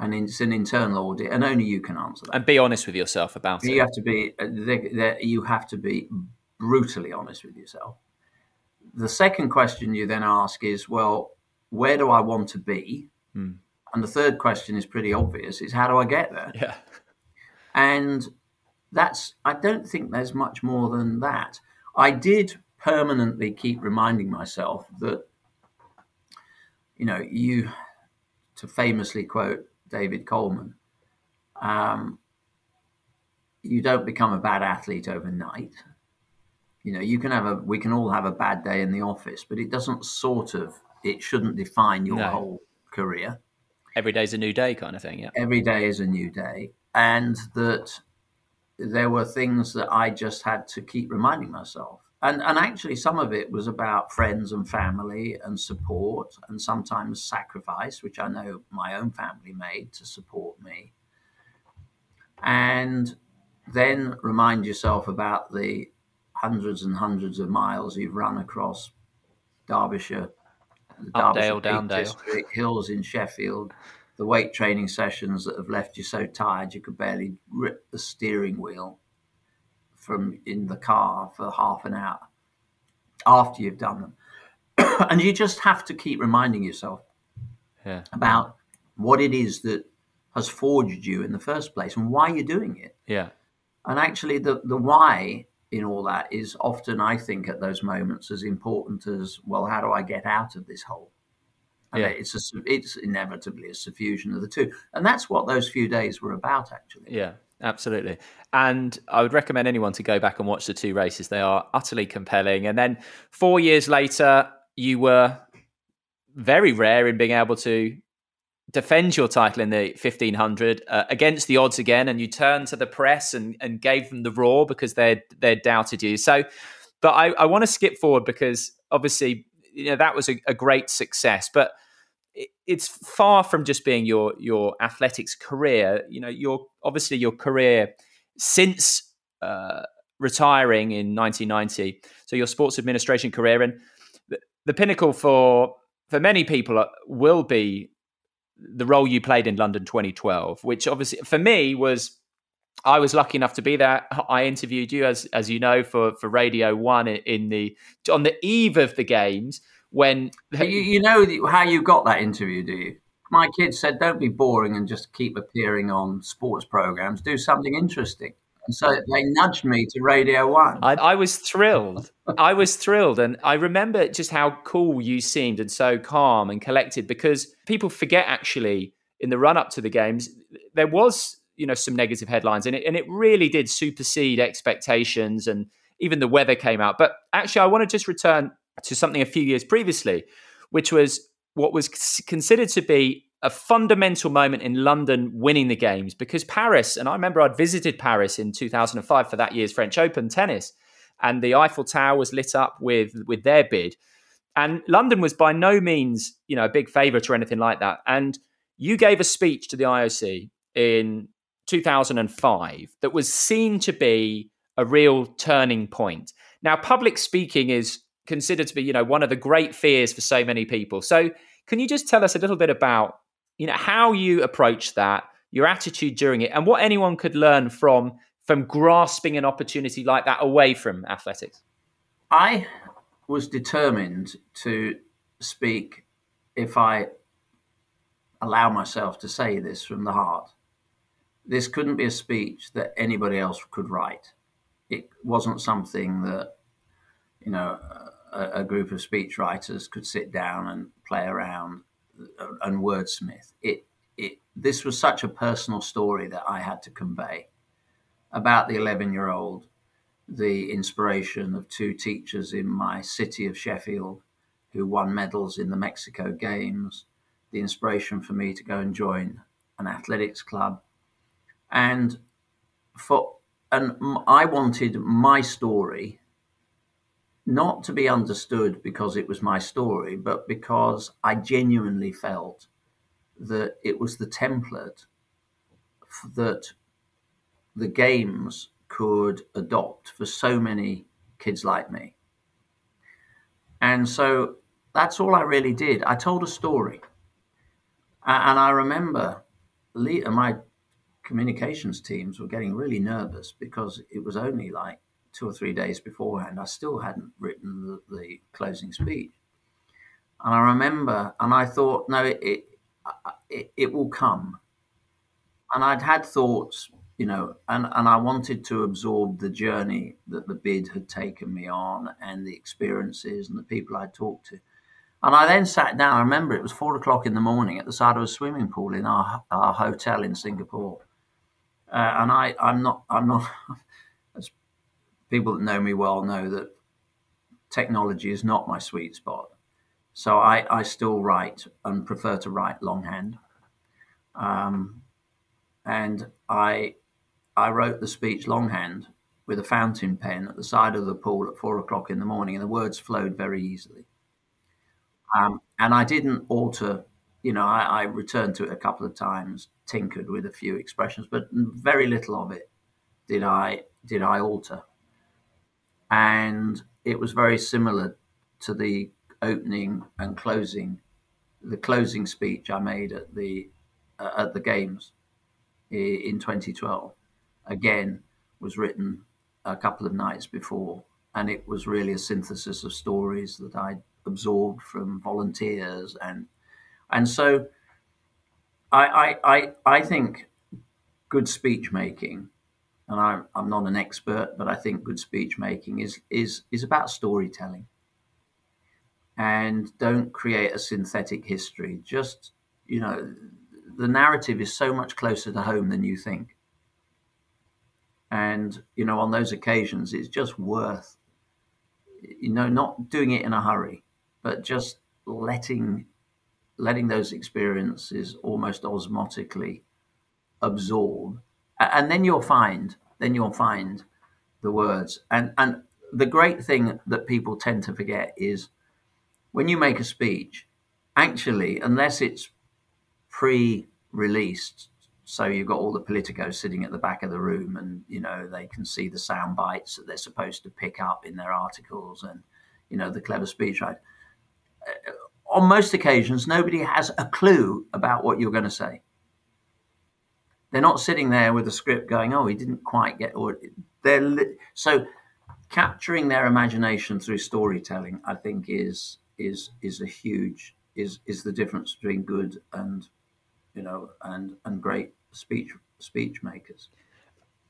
and it's an internal audit, and only you can answer that. And be honest with yourself about you it. You have to be. Uh, you have to be brutally honest with yourself. The second question you then ask is, well, where do I want to be? Hmm. And the third question is pretty obvious: is how do I get there? Yeah. And that's I don't think there's much more than that. I did permanently keep reminding myself that you know you to famously quote David Coleman, um, you don't become a bad athlete overnight. You know, you can have a, we can all have a bad day in the office, but it doesn't sort of, it shouldn't define your no. whole career. Every day's a new day, kind of thing. Yeah. Every day is a new day. And that there were things that I just had to keep reminding myself. And, and actually, some of it was about friends and family and support, and sometimes sacrifice, which I know my own family made to support me. And then remind yourself about the hundreds and hundreds of miles you've run across Derbyshire, the Updale, Derbyshire Downdale. District, hills in Sheffield, the weight training sessions that have left you so tired you could barely grip the steering wheel from in the car for half an hour after you've done them. and you just have to keep reminding yourself yeah. about what it is that has forged you in the first place and why you're doing it. Yeah. And actually, the, the why in all that is often, I think, at those moments as important as, well, how do I get out of this hole? And yeah. it's a, it's inevitably a suffusion of the two, and that's what those few days were about, actually. Yeah, absolutely. And I would recommend anyone to go back and watch the two races. They are utterly compelling. And then four years later, you were very rare in being able to defend your title in the 1500 uh, against the odds again and you turned to the press and, and gave them the raw because they they doubted you so but i, I want to skip forward because obviously you know that was a, a great success but it's far from just being your your athletics career. You know, your obviously your career since uh, retiring in 1990. So your sports administration career and the, the pinnacle for for many people uh, will be the role you played in London 2012, which obviously for me was I was lucky enough to be there. I interviewed you, as as you know, for for Radio One in the on the eve of the games when you, you know how you got that interview, do you? My kids said, "Don't be boring and just keep appearing on sports programs. Do something interesting." And so they nudged me to Radio One. I, I was thrilled. I was thrilled, and I remember just how cool you seemed and so calm and collected. Because people forget actually in the run up to the games, there was you know some negative headlines, and it and it really did supersede expectations, and even the weather came out. But actually, I want to just return to something a few years previously, which was what was considered to be a fundamental moment in London winning the games because Paris, and I remember I'd visited Paris in 2005 for that year's French Open tennis, and the Eiffel Tower was lit up with with their bid, and London was by no means you know a big favourite or anything like that. And you gave a speech to the IOC in 2005 that was seen to be a real turning point. Now, public speaking is considered to be, you know, one of the great fears for so many people. So, can you just tell us a little bit about, you know, how you approach that, your attitude during it, and what anyone could learn from from grasping an opportunity like that away from athletics? I was determined to speak if I allow myself to say this from the heart. This couldn't be a speech that anybody else could write. It wasn't something that, you know, a, a group of speech writers could sit down and play around and wordsmith. It, it, this was such a personal story that I had to convey about the 11 year old, the inspiration of two teachers in my city of Sheffield who won medals in the Mexico Games, the inspiration for me to go and join an athletics club. And for and I wanted my story not to be understood because it was my story, but because I genuinely felt that it was the template that the games could adopt for so many kids like me. And so that's all I really did. I told a story. And I remember my communications teams were getting really nervous because it was only like two or three days beforehand, I still hadn't written the, the closing speech. And I remember, and I thought, no, it, it, it, it will come. And I'd had thoughts, you know, and, and I wanted to absorb the journey that the bid had taken me on and the experiences and the people I'd talked to. And I then sat down. I remember it was four o'clock in the morning at the side of a swimming pool in our, our hotel in Singapore. Uh, and I, I'm not, I'm not, As people that know me well know that technology is not my sweet spot. So I, I still write and prefer to write longhand. Um, and I I wrote the speech longhand with a fountain pen at the side of the pool at four o'clock in the morning, and the words flowed very easily. Um, and I didn't alter, you know, I, I, returned to it a couple of times, tinkered with a few expressions, but very little of it did I did I alter and it was very similar to the opening and closing, the closing speech I made at the uh, at the games in 2012. Again, was written a couple of nights before, and it was really a synthesis of stories that I absorbed from volunteers and and so I I I, I think good speech making and I, am not an expert, but I think good speech making is is is about storytelling. And don't create a synthetic history. Just you know, the narrative is so much closer to home than you think. And you know, on those occasions, it's just worth you know not doing it in a hurry, but just letting letting those experiences almost osmotically absorb and then you'll find then you'll find the words and and the great thing that people tend to forget is when you make a speech actually, unless it's pre-released, so you've got all the politicos sitting at the back of the room, and you know they can see the sound bites that they're supposed to pick up in their articles, and you know the clever speech. On most occasions, nobody has a clue about what you're going to say. They're not sitting there with a script going, "Oh, he didn't quite get." Or they're li- so capturing their imagination through storytelling. I think is is is a huge is is the difference between good and you know and and great speech speech makers.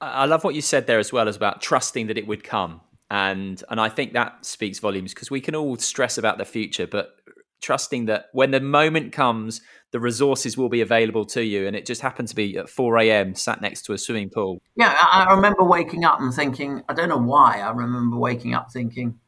I love what you said there as well as about trusting that it would come. And and I think that speaks volumes because we can all stress about the future, but trusting that when the moment comes, the resources will be available to you. And it just happened to be at 4 a.m., sat next to a swimming pool. Yeah, I remember waking up and thinking, I don't know why, I remember waking up thinking,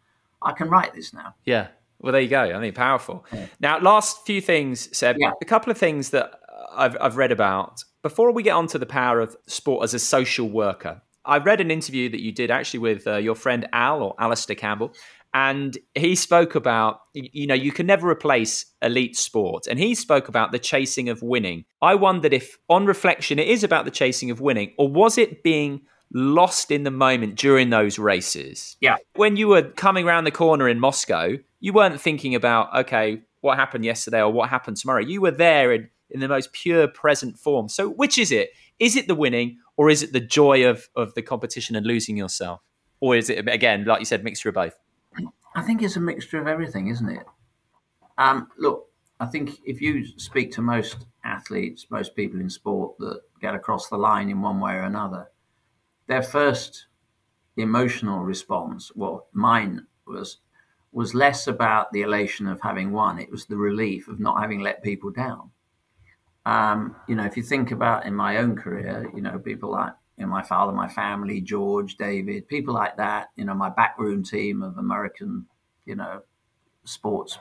I can write this now. Yeah. Well, there you go. I mean, powerful. Yeah. Now, last few things, Seb. Yeah. A couple of things that I've, I've read about. Before we get on to the power of sport as a social worker, I read an interview that you did actually with uh, your friend Al or Alastair Campbell, and he spoke about you know you can never replace elite sport. And he spoke about the chasing of winning. I wondered if on reflection it is about the chasing of winning or was it being lost in the moment during those races? Yeah. When you were coming around the corner in moscow you weren't thinking about okay what happened yesterday or what happened tomorrow. You were there in, in the most pure present form. So which is it? Is it the winning or is it the joy of of the competition and losing yourself? Or is it again like you said mixture of both I think it's a mixture of everything, isn't it? Um, look, I think if you speak to most athletes, most people in sport that get across the line in one way or another, their first emotional response, well, mine was was less about the elation of having won. It was the relief of not having let people down. Um, you know, if you think about in my own career, you know, people like you know, my father, my family, George, David, people like that, you know, my backroom team of American, you know, sports,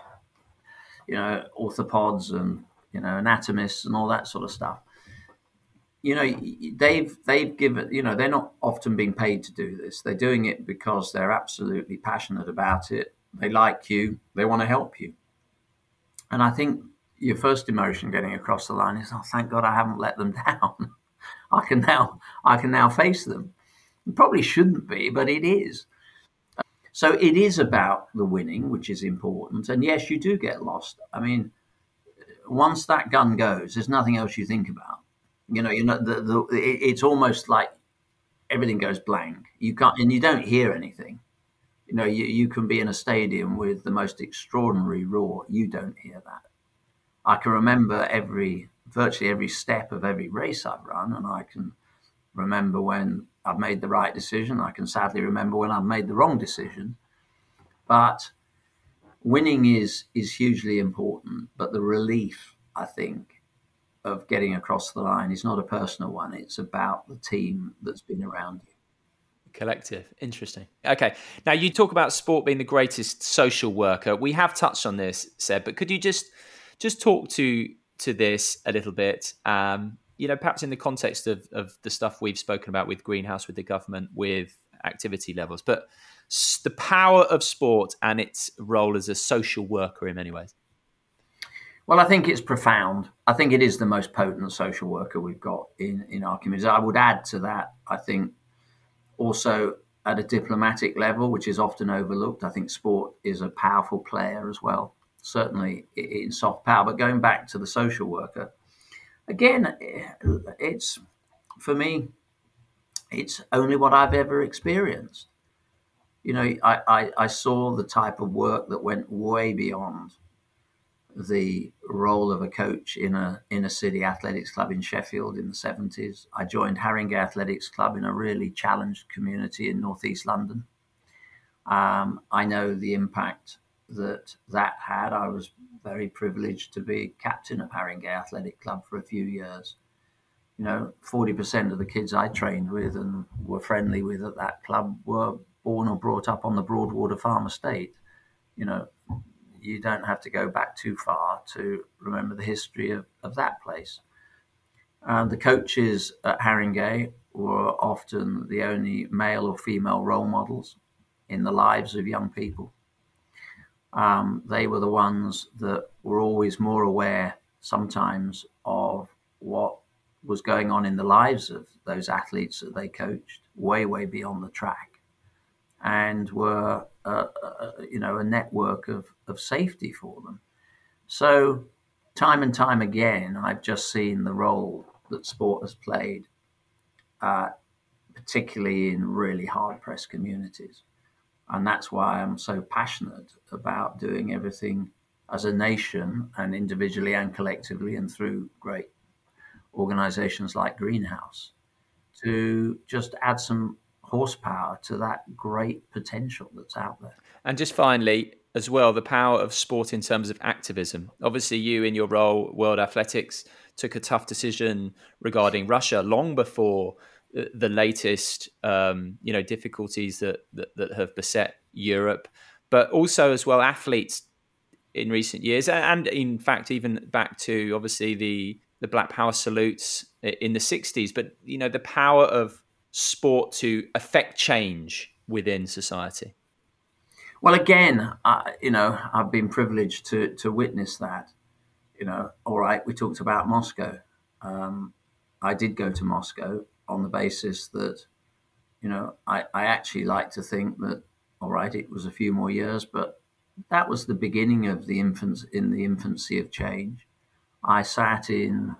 you know, orthopods and, you know, anatomists and all that sort of stuff. You know, they've they've given, you know, they're not often being paid to do this. They're doing it because they're absolutely passionate about it. They like you. They want to help you. And I think your first emotion getting across the line is, oh, thank God I haven't let them down. I can now I can now face them. It probably shouldn't be, but it is. So it is about the winning, which is important. And yes, you do get lost. I mean, once that gun goes, there's nothing else you think about. You know, you know, the, the, it's almost like everything goes blank. You can't, and you don't hear anything. You know, you, you can be in a stadium with the most extraordinary roar. You don't hear that. I can remember every virtually every step of every race I've run, and I can remember when I've made the right decision. I can sadly remember when I've made the wrong decision. But winning is is hugely important. But the relief, I think, of getting across the line is not a personal one. It's about the team that's been around you. Collective. Interesting. Okay. Now you talk about sport being the greatest social worker. We have touched on this, Seb, but could you just just talk to to this a little bit. Um, you know, perhaps in the context of, of the stuff we've spoken about with Greenhouse, with the government, with activity levels, but the power of sport and its role as a social worker in many ways. Well, I think it's profound. I think it is the most potent social worker we've got in, in our community. I would add to that, I think also at a diplomatic level, which is often overlooked, I think sport is a powerful player as well certainly in soft power. But going back to the social worker, again, it's for me, it's only what I've ever experienced. You know, I, I, I saw the type of work that went way beyond the role of a coach in a in a city athletics club in Sheffield in the 70s. I joined Haringey Athletics Club in a really challenged community in northeast London. Um, I know the impact that that had. I was very privileged to be captain of Haringey Athletic Club for a few years. You know, 40% of the kids I trained with and were friendly with at that club were born or brought up on the Broadwater Farm Estate. You know, you don't have to go back too far to remember the history of, of that place. And the coaches at Haringey were often the only male or female role models in the lives of young people um, they were the ones that were always more aware sometimes of what was going on in the lives of those athletes that they coached, way, way beyond the track, and were, uh, uh, you know, a network of, of safety for them. So, time and time again, I've just seen the role that sport has played, uh, particularly in really hard pressed communities. And that's why I'm so passionate about doing everything as a nation and individually and collectively and through great organizations like Greenhouse to just add some horsepower to that great potential that's out there. And just finally, as well, the power of sport in terms of activism. Obviously, you in your role, World Athletics, took a tough decision regarding Russia long before the latest, um, you know, difficulties that, that that have beset Europe, but also as well athletes in recent years, and in fact, even back to obviously the the Black Power salutes in the 60s, but you know the power of sport to affect change within society. Well, again, uh, you know, I've been privileged to to witness that. You know, all right, we talked about Moscow. Um, I did go to Moscow on the basis that, you know, I, I actually like to think that, all right, it was a few more years, but that was the beginning of the infants in the infancy of change. I sat in,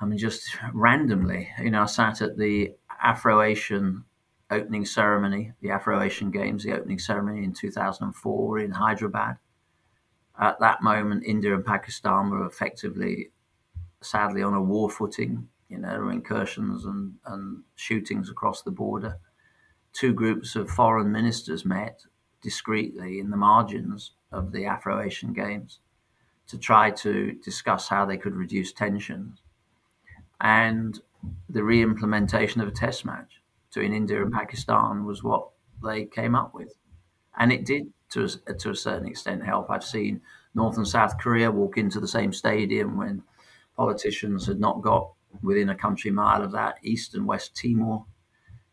I mean, just randomly, you know, I sat at the Afro Asian opening ceremony, the Afro Asian Games, the opening ceremony in 2004 in Hyderabad. At that moment, India and Pakistan were effectively, sadly, on a war footing. You know, incursions and, and shootings across the border. Two groups of foreign ministers met discreetly in the margins of the Afro Asian Games to try to discuss how they could reduce tensions and the re implementation of a test match between India and Pakistan was what they came up with. And it did, to a, to a certain extent, help. I've seen North and South Korea walk into the same stadium when politicians had not got within a country mile of that. East and West Timor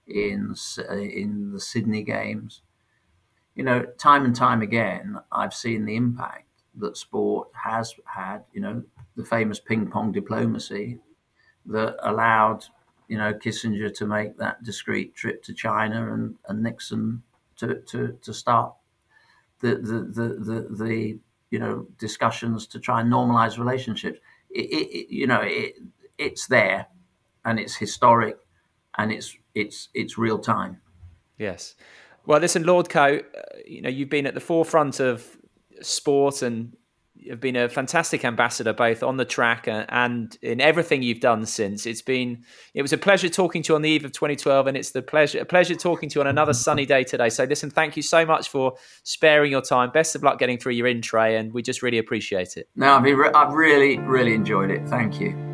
in uh, in the Sydney Games. You know, time and time again, I've seen the impact that sport has had. You know, the famous ping pong diplomacy that allowed you know Kissinger to make that discreet trip to China and, and Nixon to, to, to start the, the the, the the you know discussions to try and normalize relationships. It, it, you know it, it's there and it's historic and it's it's it's real time. Yes. Well, listen, Lord Coe, uh, you know you've been at the forefront of sport and have been a fantastic ambassador both on the track and in everything you've done since. It's been it was a pleasure talking to you on the eve of 2012, and it's the pleasure a pleasure talking to you on another sunny day today. So listen, thank you so much for sparing your time. Best of luck getting through your in tray, and we just really appreciate it. No, I've, re- I've really really enjoyed it. Thank you.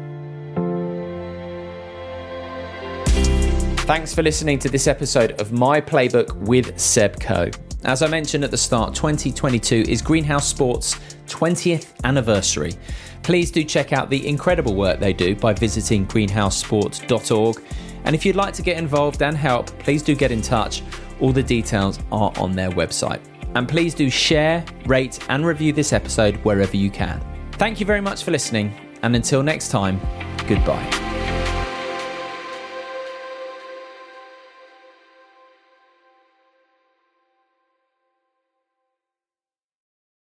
Thanks for listening to this episode of My Playbook with Seb Coe. As I mentioned at the start, 2022 is Greenhouse Sports' 20th anniversary. Please do check out the incredible work they do by visiting greenhousesport.org. And if you'd like to get involved and help, please do get in touch. All the details are on their website. And please do share, rate, and review this episode wherever you can. Thank you very much for listening, and until next time, goodbye.